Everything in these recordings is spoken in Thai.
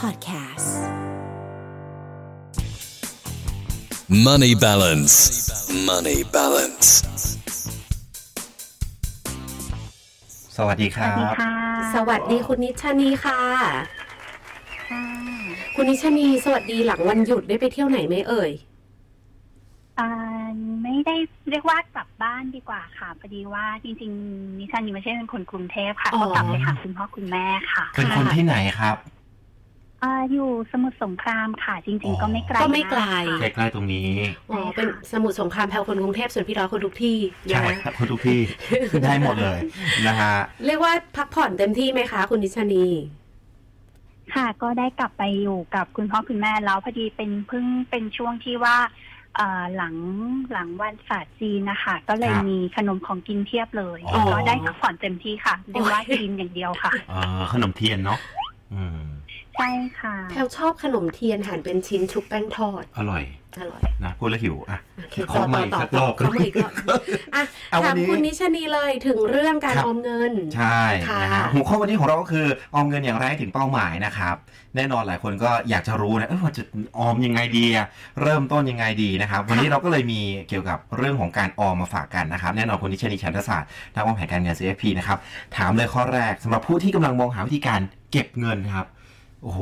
Podcast Money balance. Money balance. สวัสดีคสรัวัสดีบค่ะสวัสดีคุณนิชานีค่ะค่ะ คุณนิชานีสวัสดีหลังวันหยุดได้ไปเที่ยวไหนไหมเอ่ยอ่าไม่ได้เรียกว่ากลับบ้านดีกว่าค่ะพอดีว่าจริงๆนิชานีไม่ใช่เป็นคนกรุงเทพค่ะอ๋อก็กลับไปหาคุณพ่อคุณแม่ค่ะ เป็นคนที่ไหนครับ อ่าอยู่สมุทรสงครามค่ะ จริง ๆ ก็ไม่ไกลก็ไม่ไกลากใกค่ะล้ๆตรงนี้อ๋อเป็นสมุทรสงครามแพลวคนกรุงเทพส่วนพี่ร้อยคนทุกที่ใช่นะครับคนทุกที่ได้หมดเลยนะฮะเรียกว่าพักผ่อนเต็มที่ไหมคะ คุณนิชานีค่ะก็ได้กลับไปอยู่กับคุณพ่อคุณแม่แล้วพอดีเป็นเพิ่งเป็นช่วงที่ว่าอ่าหลังหลังวันศาสตร์จีนนะคะก็เลยครับมีขนมของกินเทียบเลยอ๋อก็ได้พักผ่อนเต็มที่ค่ะเรียกว่ากินอย่างเดียวค่ะเอ่อขนมเทียนเนาะอืม ใช่ค่ะแพลวชอบขนมเทียนหั่นเป็นชิ้นชุบแป้งทอด อร่อย อร่อย นะพูดแล้วหิวอะโอเคขอใหม่ต่อสักต่รออบขอใหม่อีกรอบอะเอาวัถานมนี้คุณนิชานีเลยถึงเรื่องการครับออมเงิน ใช่ค่ะนะฮะหัวข้อวันนี้ของเราก็คือออมเงินอย่างไรให้ถึงเป้าหมายนะครับ แน่นอนหลายคนก็อยากจะรู้นะเออว่าจะออมยังไงดีอะเริ่มต้นยังไงดีนะครับ วันนี้เราก็เลยมีเกี่ยวกับเรื่องของการออมมาฝากกันนะครับ แน่นอนคุณนิชนีชันทศาสตร์นักวางแผนการเงิน CFP นะครับถามเลยข้อแรกสำหรับผู้ที่กำลังมองหาวิธีการเก็บเงินครับ โอ้โห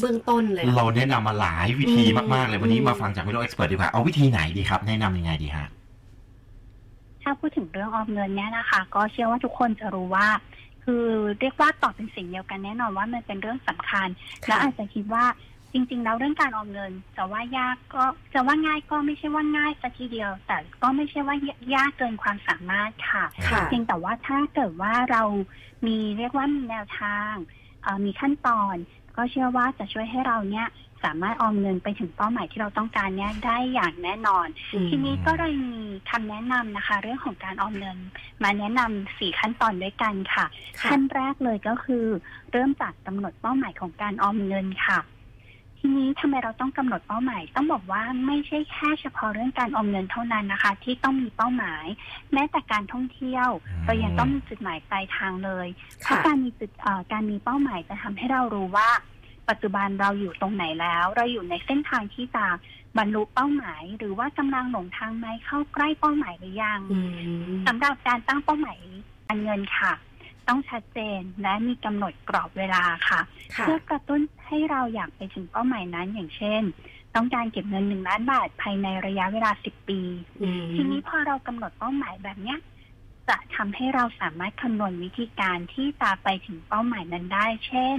เบื้องต้นเลย เราแนะนำมาหลายวิธีอืมมาก ๆ เลยวันนี้อืมมาฟังจากวิโรจน์เอ็กซ์เพรสดีกว่า เอาวิธีไหนดีครับ แนะนำยังไงดีฮะถ้าพูดถึงเรื่องออมเงินเนี่ยนะคะ ก็เชื่อว่าทุกคนจะรู้ว่า คือเรียกว่าตอบเป็นสิ่งเดียวกันแน่นอนว่ามันเป็นเรื่องสำคัญ และอาจจะคิดว่าจริง ๆ แล้วเรื่องการออมเงินจะว่ายากก็จะว่าง่ายก็ไม่ใช่ว่าง่ายสักทีเดียว แต่ก็ไม่ใช่ว่ายากเกินความสามารถค่ะค่ะเพียงแต่ว่าถ้าเกิดว่าเรามีเรียกว่ามีแนวทางเอ่อมีขั้นตอน ก็เชื่อว่าจะช่วยให้เราเนี่ยสามารถออมเงินไปถึงเป้าหมายที่เราต้องการเนี่ยได้อย่างแน่นอนอืมทีนี้ก็เลยมีคำแนะนำนะคะ เรื่องของการออมเงิน มาแนะนำสี่ขั้นตอนด้วยกันค่ะค่ะขั้นแรกเลยก็คือ เริ่มจากกำหนดเป้าหมายของการออมเงินค่ะทีนี้ทำไมเราต้องกำหนดเป้าหมาย ต้องบอกว่าไม่ใช่แค่เฉพาะเรื่องการออมเงินเท่านั้นนะคะ ที่ต้องมีเป้าหมาย แม้แต่การท่องเที่ยวอืมเรายังต้องมีจุดหมายปลายทางเลยเพค่ะราะการมีจุดเอ่อการมีเป้าหมายจะทำให้เรารู้ว่า ปัจจุบันเราอยู่ตรงไหนแล้ว เราอยู่ในเส้นทางที่จะบรรลุเป้าหมาย หรือว่ากำลังหลงทางไหมเข้าใกล้เป้าหมายหรือยังอืมสำหรับการตั้งเป้าหมายการเงินค่ะ ต้องชัดเจนและมีกำหนดกรอบเวลาค่ะค่ะเพื่อกระตุ้นให้เราอยากไปถึงเป้าหมายนั้นอย่างเช่น ต้องการเก็บเงินหนึ่งล้านบาทภายในระยะเวลาสิบปีอืมทีนี้พอเรากำหนดเป้าหมายแบบเนี้ยจะทำให้เราสามารถคำนวณวิธีการที่จะไปถึงเป้าหมายนั้นได้ เช่น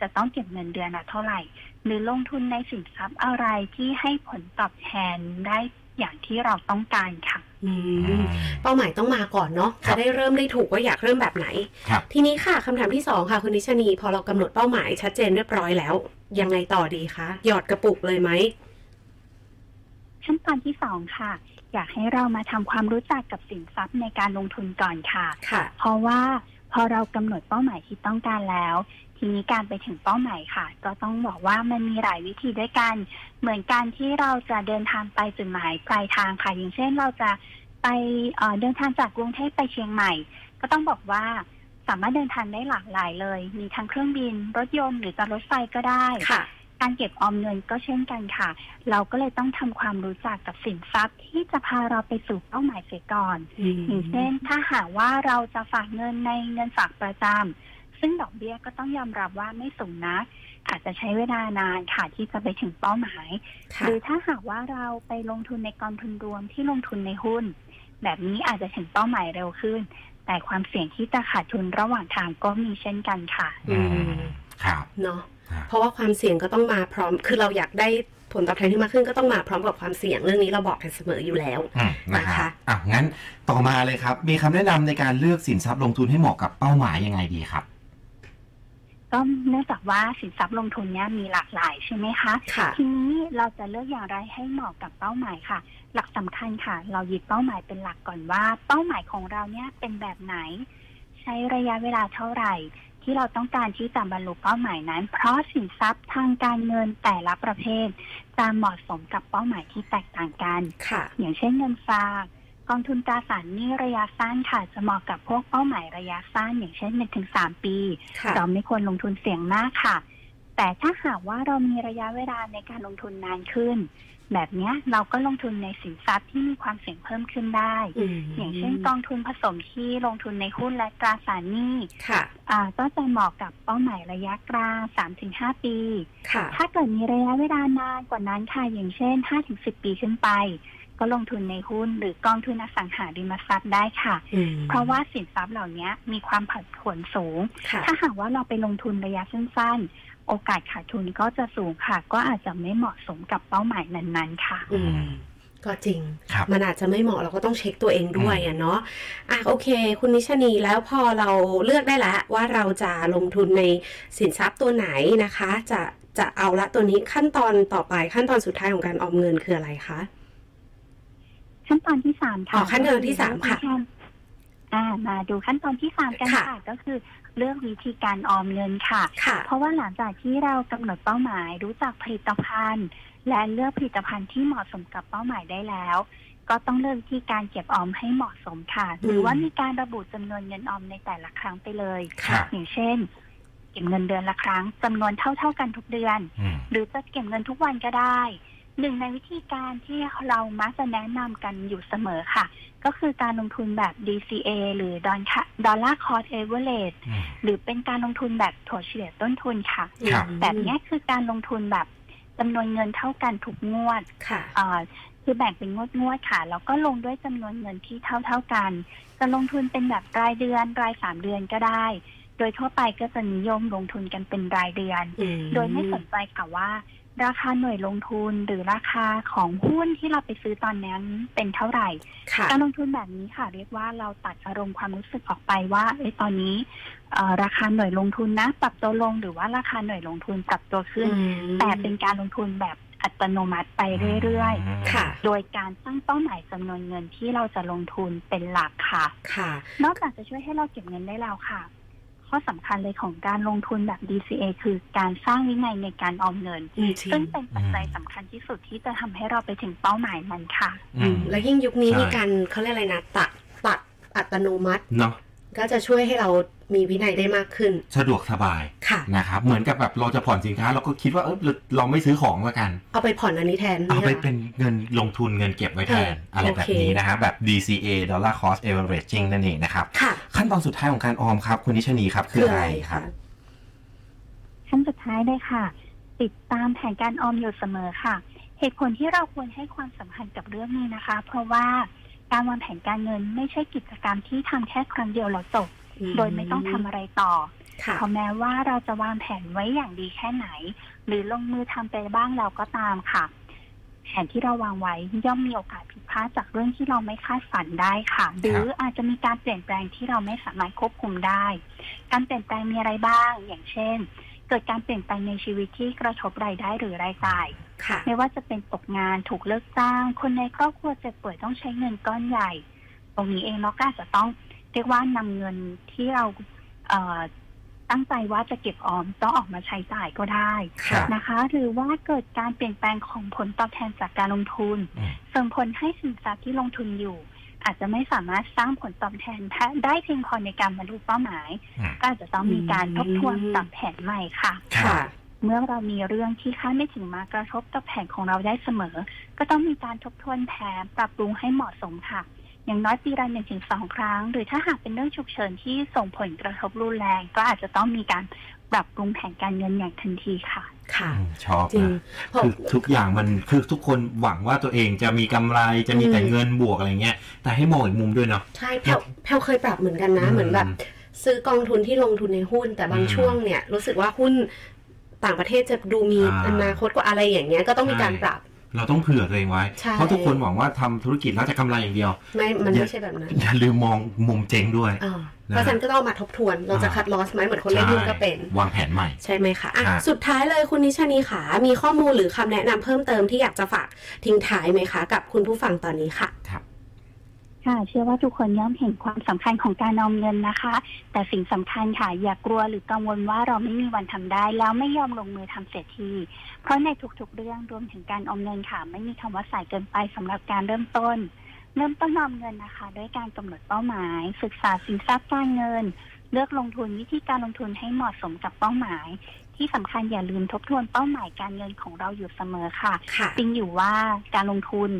จะต้องเก็บเงินเดือนละเท่าไหร่ หรือลงทุนในสินทรัพย์อะไรที่ให้ผลตอบแทนได้อย่างที่เราต้องการค่ะอืมเป้าหมายต้องมาก่อนเนาะครัจะบได้เริ่มได้ถูกว่าอยากเริ่มแบบไหนครับทีนี้ค่ะคำถามที่สองค่ะคุณนิชานี พอเรากำหนดเป้าหมายชัดเจนเรียบร้อยแล้ว ยังไงต่อดีคะหยอดกระปุกเลยไหมขั้นตอนที่สองค่ะ อยากให้เรามาทำความรู้จักกับสินทรัพย์ในการลงทุนก่อนค่ะค่ะเพราะว่า พอเรากำหนดเป้าหมายที่ต้องการแล้ว ทีนี้การไปถึงเป้าหมายค่ะ ก็ต้องบอกว่ามันมีหลายวิธีด้วยกัน เหมือนการที่เราจะเดินทางไปจุดหมายปลายทางค่ะ อย่างเช่นเราจะไปเเดินทางจากกรุงเทพไปเชียงใหม่ ก็ต้องบอกว่าสามารถเดินทางได้หลากหลายเลย มีทั้งเครื่องบิน รถยนต์หรือจะรถไฟก็ได้ค่ะ การเก็บออมเงินก็เช่นกันค่ะ เราก็เลยต้องทำความรู้จักกับสินทรัพย์ ที่จะพาเราไปสู่เป้าหมายเสียก่อนอย่างเช่น ถ้าหากว่าเราจะฝากเงินในเงินฝากประจำซึ่งดอกเบี้ยก็ต้องยอมรับว่าไม่สูงนักอาจจะใช้เวลานานค่ะที่จะไปถึงเป้าหมายค่ะหรือถ้าหากว่าเราไปลงทุนในกองทุนรวมที่ลงทุนในหุ้น แบบนี้อาจจะถึงเป้าหมายเร็วขึ้น แต่ความเสี่ยงที่จะขาดทุนระหว่างทางก็มีเช่นกันค่ะ อืมครับเนาะครับ เพราะว่าความเสี่ยงก็ต้องมาพร้อม คือเราอยากได้ผลตอบแทนที่มากขึ้นก็ต้องมาพร้อมกับความเสี่ยงเรื่องนี้เราบอกกันเสมออยู่แล้วอืมนะนะคะฮะอะงั้นต่อมาเลยครับ มีคำแนะนำในการเลือกสินทรัพย์ลงทุนให้เหมาะกับเป้าหมายยังไงดีครับก็เนื่องจากว่าสินทรัพย์ลงทุนเนี้ยมีหลากหลายใช่ไหมคะค่ะทีนี้เราจะเลือกอย่างไรให้เหมาะกับเป้าหมายค่ะ หลักสำคัญค่ะ เรายึดเป้าหมายเป็นหลักก่อนว่า เป้าหมายของเราเนี่ยเป็นแบบไหน ใช้ระยะเวลาเท่าไหร่ ที่เราต้องการที่จะบรรลุเป้าหมายนั้น เพราะสินทรัพย์ทางการเงินแต่ละประเภท จะเหมาะสมกับเป้าหมายที่แตกต่างกันค่ะ อย่างเช่นเงินฝากกองทุนตราสารหนี้ระยะสั้นค่ะจะเหมาะกับพวกเป้าหมายระยะสั้น อย่างเช่น1-3ปีค่ะเราไม่ควรลงทุนเสี่ยงมากค่ะ แแต่ถ้าหากว่าเรามีระยะเวลาในการลงทุนนานขึ้น แบบเนี้ยเราก็ลงทุนในสินทรัพย์ที่มีความเสี่ยงเพิ่มขึ้นได้มอย่างเช่นกองทุนผสมที่ลงทุนในหุ้นและตราสารหนี้ค่ะอ่าก็จะเหมาะกับเป้าหมายระยะกลาง3-5 ปีค่ะถ้าเกิดมีระยะเวลานานกว่านั้นค่ะอย่างเช่น 5-10 ปีขึ้นไป ก็ลงทุนในหุ้นหรือกองทุนอสังหาริมทรัพย์ได้ค่ะอืมเพราะว่าสินทรัพย์เหล่านี้มีความผันผวนสูงค่ะถ้าหากว่าเราไปลงทุนระยะสั้นๆ โอกาสขาดทุนก็จะสูงค่ะ ก็อาจจะไม่เหมาะสมกับเป้าหมายนั้นๆ ค่ะอืมก็จริงครับมันอาจจะไม่เหมาะเราก็ต้องเช็คตัวเองด้วยอะเนาะอะโอเค คุณนิชนีแล้วพอเราเลือกได้แล้วว่าเราจะลงทุนในสินทรัพย์ตัวไหนนะคะ จะจะเอาละตัวนี้ขั้นตอนต่อไปขั้นตอนสุดท้ายของการออมเงินคืออะไรคะ ขั้นตอนที่สามค่ะอ๋อขั้นตอนที่สามค่ะอ่ามาดูขั้นตอนที่สามกันค่ะค่ะก็คือเลือกวิธีการออมเงินค่ะค่ะเพราะว่าหลังจากที่เรากำหนดเป้าหมาย รู้จักผลิตภัณฑ์ และเลือกผลิตภัณฑ์ที่เหมาะสมกับเป้าหมายได้แล้ว ก็ต้องเลือกวิธีการเก็บออมให้เหมาะสมค่ะ หรือว่ามีการระบุจำนวนเงินออมในแต่ละครั้งไปเลยครับอย่างเช่น เก็บเงินเดือนละครั้งจำนวนเท่า ๆกันทุกเดือนอืมหรือจะเก็บเงินทุกวันก็ได้ หนึ่งในวิธีการที่เรามักจะแนะนำกันอยู่เสมอค่ะ ก็คือการลงทุนแบบ DCA หรือ Dollar Cost Average อืมหรือเป็นการลงทุนแบบถัวเฉลี่ยต้นทุนค่ะครับแบบเนี้ยคือการลงทุนแบบจำนวนเงินเท่ากันทุกงวดค่ะเอ่อคือแบ่งเป็นงวดงวดๆค่ะแล้วก็ลงด้วยจำนวนเงินที่เท่าเท่าๆกัน จะลงทุนเป็นแบบรายเดือนรายสามเดือนก็ได้ โดยทั่วไปก็จะนิยมลงทุนกันเป็นรายเดือนอืมโดยไม่สนใจค่ะว่า ราคาหน่วยลงทุนหรือราคาของหุ้นที่เราไปซื้อตอนนั้นเป็นเท่าไหร่ค่ะการลงทุนแบบนี้ค่ะ เรียกว่าเราตัดอารมณ์ความรู้สึกออกไปว่าเอ้ยตอนนี้เอ่อราคาหน่วยลงทุนนะ ปรับตัวลงหรือว่าราคาหน่วยลงทุนปรับตัวขึ้น แต่เป็นการลงทุนแบบอัตโนมัติไปเรื่อยค่ะๆโดยการตั้งเป้าหมายจำนวนเงินที่เราจะลงทุนเป็นหลักค่ะค่ะนอกจากจะช่วยให้เราเก็บเงินได้แล้วค่ะ ข้อสำคัญเลยของการลงทุนแบบ DCA คือการสร้างวินัยในการออมเงินอืมจริซึ่งงเป็นปัจจัยสำคัญที่สุดที่จะทำให้เราไปถึงเป้าหมายนั้นค่ะอืมแล้วยิ่งยุคนี้ใช่มีการเขาเรียกอะไรนะตัดตัดอัตโนมัติเนาะก็จะช่วยให้เรามีวินัยได้มากขึ้น สะดวกสบายค่ะนะครับเหมือนกับแบบเราจะผ่อนสินค้าเราก็คิดว่าเออเราเราไม่ซื้อของละกัน เอาไปผ่อนอันนี้แทน เอาไปหรเป็นเงินลงทุนเงินเก็บไว้แทนเออออะไรแบบโอเคนี้นะครับแบบ DCA Dollar Cost Averaging นั่นเองนะครับค่ะ ขั้นตอนสุดท้ายของการออมครับ คุณนิชนีครับคืออะไรครับขั้นสุดท้ายเลยค่ะ ติดตามแผนการออมอยู่เสมอค่ะ เหตุผลที่เราควรให้ความสำคัญกับเรื่องนี้นะคะ เพราะว่าการวางแผนการเงินไม่ใช่กิจกรรมที่ทำแค่ครั้งเดียวแล้วจบโดยไม่ต้องทำอะไรต่อค่ะเพราะแม้ว่าเราจะวางแผนไว้อย่างดีแค่ไหน หรือลงมือทำไปบ้างแล้วก็ตามค่ะ แผนที่เราวางไว้ย่อมมีโอกาสผิดพลาดจากเรื่องที่เราไม่คาดฝันได้ค่ะ หรืออาจจะมีการเปลี่ยนแปลงที่เราไม่สามารถควบคุมได้ การเปลี่ยนแปลงมีอะไรบ้าง อย่างเช่น เกิดการเปลี่ยนแปลงในชีวิตที่กระทบรายได้หรือรายจ่ายค่ะไม่ว่าจะเป็นตกงานถูกเลิกจ้าง คนในครอบครัวเจ็บป่วยต้องใช้เงินก้อนใหญ่ ตรงนี้เองเราก็อาจจะต้องเรียกว่านำเงินที่เราเอ่อ ตั้งใจว่าจะเก็บออมต้องออกมาใช้จ่ายก็ได้ครับนะคะ หรือว่าเกิดการเปลี่ยนแปลงของผลตอบแทนจากการลงทุนอืมส่งผลให้สินทรัพย์ที่ลงทุนอยู่ อาจจะไม่สามารถสร้างผลตอบแทนได้เพียงพอในการบรรลุเป้าหมายอืมก็อาจจะต้องมีการทบทวนปรับแผนใหม่ค่ะค่ะเมื่อเรามีเรื่องที่คาดไม่ถึงมากระทบกับแผนของเราได้เสมอ ก็ต้องมีการทบทวนแผนปรับปรุงให้เหมาะสมค่ะ อย่างน้อยปีละหนึ่งถึงสองครั้ง หรือถ้าหากเป็นเรื่องฉุกเฉินที่ส่งผลกระทบรุนแรง ก็อาจจะต้องมีการปรับปรุงแผนการเงินอย่างทันทีค่ะ ค่ะอืมชอบจริงนะเพราะคือทุกอย่างมันคือทุกคนหวังว่าตัวเองจะมีกำไรจะมีแต่อืมเงินบวกอะไรเงี้ย แต่ให้มองอีกมุมด้วยเนาะใช่แพลวแพลวเคยปรับเหมือนกันนะอืมเหมือนแบบซื้อกองทุนที่ลงทุนในหุ้น แต่บางอืมช่วงเนี่ย รู้สึกว่าหุ้นต่างประเทศจะดูมีอ่าอนาคตกว่าอะไรอย่างเงี้ยก็ต้องมีการใช่ปรับ เราต้องเผื่อตัวเองไว้ใช่เพราะทุกคนหวังว่าทำธุรกิจแล้วจะกำไรอย่างเดียว ไม่ มันอย่าไม่ใช่แบบนั้น อย่าลืมมองมุมเจ๊งด้วยอ่านะเพราะฉะนันก็ต้องเอามาทบทวน เราจะอ่าคัดลอสไหมเหมือนคนเล่นหุ้นก็เป็นใช่วางแผนใหม่ ใช่ไหมคะอะครับสุดท้ายเลยคุณนิชานีขา มีข้อมูลหรือคำแนะนำเพิ่มเติมที่อยากจะฝากทิ้งท้ายไหมคะ กับคุณผู้ฟังตอนนี้ค่ะครับ ค่ะเชื่อว่าทุกคนย่อมเห็นความสำคัญของการออมเงินนะคะ แต่สิ่งสำคัญค่ะ อย่ากลัวหรือกังวลว่าเราไม่มีวันทำได้ แล้วไม่ยอมลงมือทำเสียที เพราะในทุกๆเรื่องรวมถึงการออมเงินค่ะ ไม่มีคำว่าสายเกินไปสำหรับการเริ่มต้น เริ่มต้นออมเงินนะคะด้วยการกำหนดเป้าหมาย ศึกษาสินทรัพย์การเงิน เลือกลงทุนวิธีการลงทุนให้เหมาะสมกับเป้าหมายที่สำคัญอย่าลืมทบทวนเป้าหมายการเงินของเราอยู่เสมอค่ะค่ะจริงอยู่ว่าการลงทุน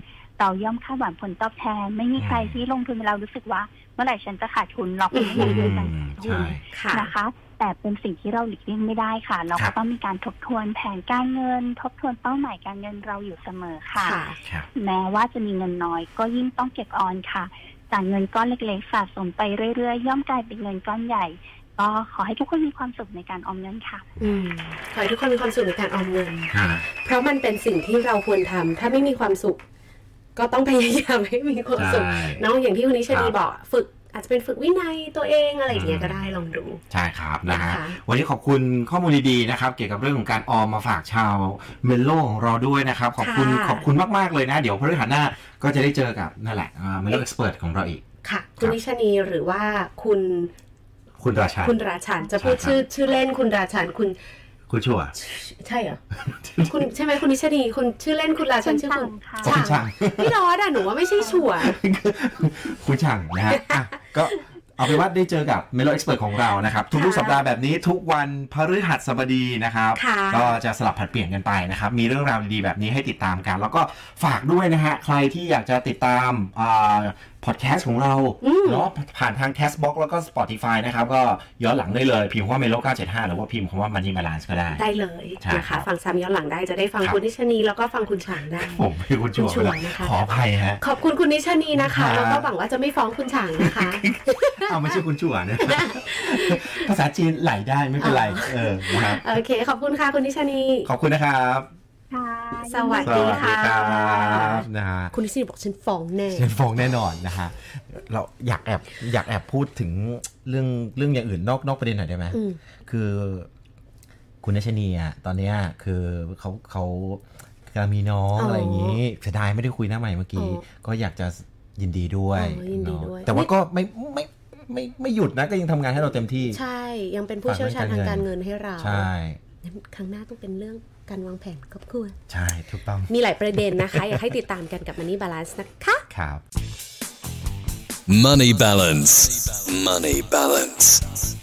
เราย่อมคาดหวังผลตอบแทน ไม่มีใครที่ลงทุนเรารู้สึกว่า เมื่อไหร่ฉันจะขาดทุนเราเป็นไม่ได้ด้วยกันอืมใช่ค่ะนะคะ แต่เป็นสิ่งที่เราหลีกเลี่ยงไม่ได้ค่ะ เราครัก็บต้องมีการทบทวนแผนการเงิน ทบทวนเป้าหมายการเงินเราอยู่เสมอค่ะค่ะครับแม้ว่าจะมีเงินน้อย ก็ยิ่งต้องเก็บออนค่ะจากเงินก้อนเล็กๆสะสมไปเรื่อยๆ ย่อมกลายเป็นเงินก้อนใหญ่ ก็ขอให้ทุกคนมีความสุขในการออมเงินค่ะ อืมขอให้ทุกคนมีความสุขในการออมเงินอ่าเพราะมันเป็นสิ่งที่เราควรทำถ้าไม่มีความสุข ก็ต้องพยายามให้มีความสุขใช่เน้องอย่างที่คุณนิชครัดีบบอกฝึกอาจจะเป็นฝึกวินัยตัวเองอะไรอย่างเงี้ยก็ได้ลองดู ใช่ครับนะฮะนะคะวันนี้ขอบคุณข้อมูลดีๆนะครับ เกี่ยวกับเรื่องของการออมมาฝากชาวเมลโลของเราด้วยนะครับ ขอบคุณค่ะขอบคุณมากๆเลยนะ เดี๋ยวพฤหัสหน้าก็จะได้เจอกับนั่นแหละเมลโลเอ็กซ์เพรสของเราอีก ค่ะ คุณครับนิชนีหรือว่าคุณคุณราชาคุณราชันจะพูดใช่ครับชื่อชื่อเล่นคุณราชันคุณ คุณชั่วใช่เหรอ คุณใช่ไหมคุณนิชนีคุณชื่อเล่นคุณราชันชื่อคุณค่ะขอบคุณช่างพี่รอดอะหนูว่าไม่ใช่ชัวร์คุณช่างนะฮะอะก็เอาเป็นว่าได้เจอกับเมโลเอ็กซ์เพรสของเรานะครับ ทุกค่ะๆสัปดาห์แบบนี้ทุกวันพฤหัสบดีนะครับค่ะก็จะสลับผัดเปลี่ยนกันไปนะครับ มีเรื่องราวดีๆแบบนี้ให้ติดตามกัน แล้วก็ฝากด้วยนะฮะ ใครที่อยากจะติดตามพอดแคสต์ของเราอืมเนาะผ่านทาง Castbox แล้วก็ Spotify นะครับ ก็ย้อนหลังได้เลย พิมพ์ว่าเมโล975 หรือว่าพิมพ์คำว่า Money Balance ก็ได้ ได้เลยใช่นะครัคะบฟังซ้ำย้อนหลังได้จะได้ฟังครับคุณนิชนีแล้วก็ฟังคุณฉางได้ผมเป็นคุณชัวคุณชัวร์นะคะขออภัยฮะขอบคุณคุณนิชนีนะคะครับแล้วก็หวังว่าจะไม่ฟ้องคุณฉางนะคะเอาไม่ใช่คุณชัวร์นะภาษาจีนไหลได้ไม่เป็นไรเออนะครับโอเค ขอบคุณค่ะคุณนิชนีขอบคุณนะครับ ค่ะสวัสสดีวัสดีค่ะครับนะฮะคุณนิชนีบอกฉันฟ้องแน่เชนฟองแน่นอนนะฮะเราอยากแอบอยากแอบพูดถึงเรื่องเรื่องอย่างอื่นนอกนอกประเด็นหน่อยได้ไหมอืมคือ คุณนัชนีอะตอนเนี้ยคือเขาเขากำลังมีน้องอ๋อออะไรอย่างนี้เสียดายไม่ได้คุยหน้าใหม่เมื่อกี้อ๋อก็อยากจะยินดีด้วยอ๋อยินดีด้วยเนาะแต่ว่าก็ไม่ไม่ไม่ไม่หยุดนะก็ยังทำงานให้เราเต็มที่ ใช่ยังเป็นผู้เชี่ยวชาญทางการเงินให้เราใช่งั้นครั้งหน้าต้องเป็นเรื่อง การวางแผนครอบครัว ใช่ถูกต้อง มีหลายประเด็นนะคะ อยากให้ติดตามกันกับ Money Balance นะคะ ครับ Money balance. Money balance.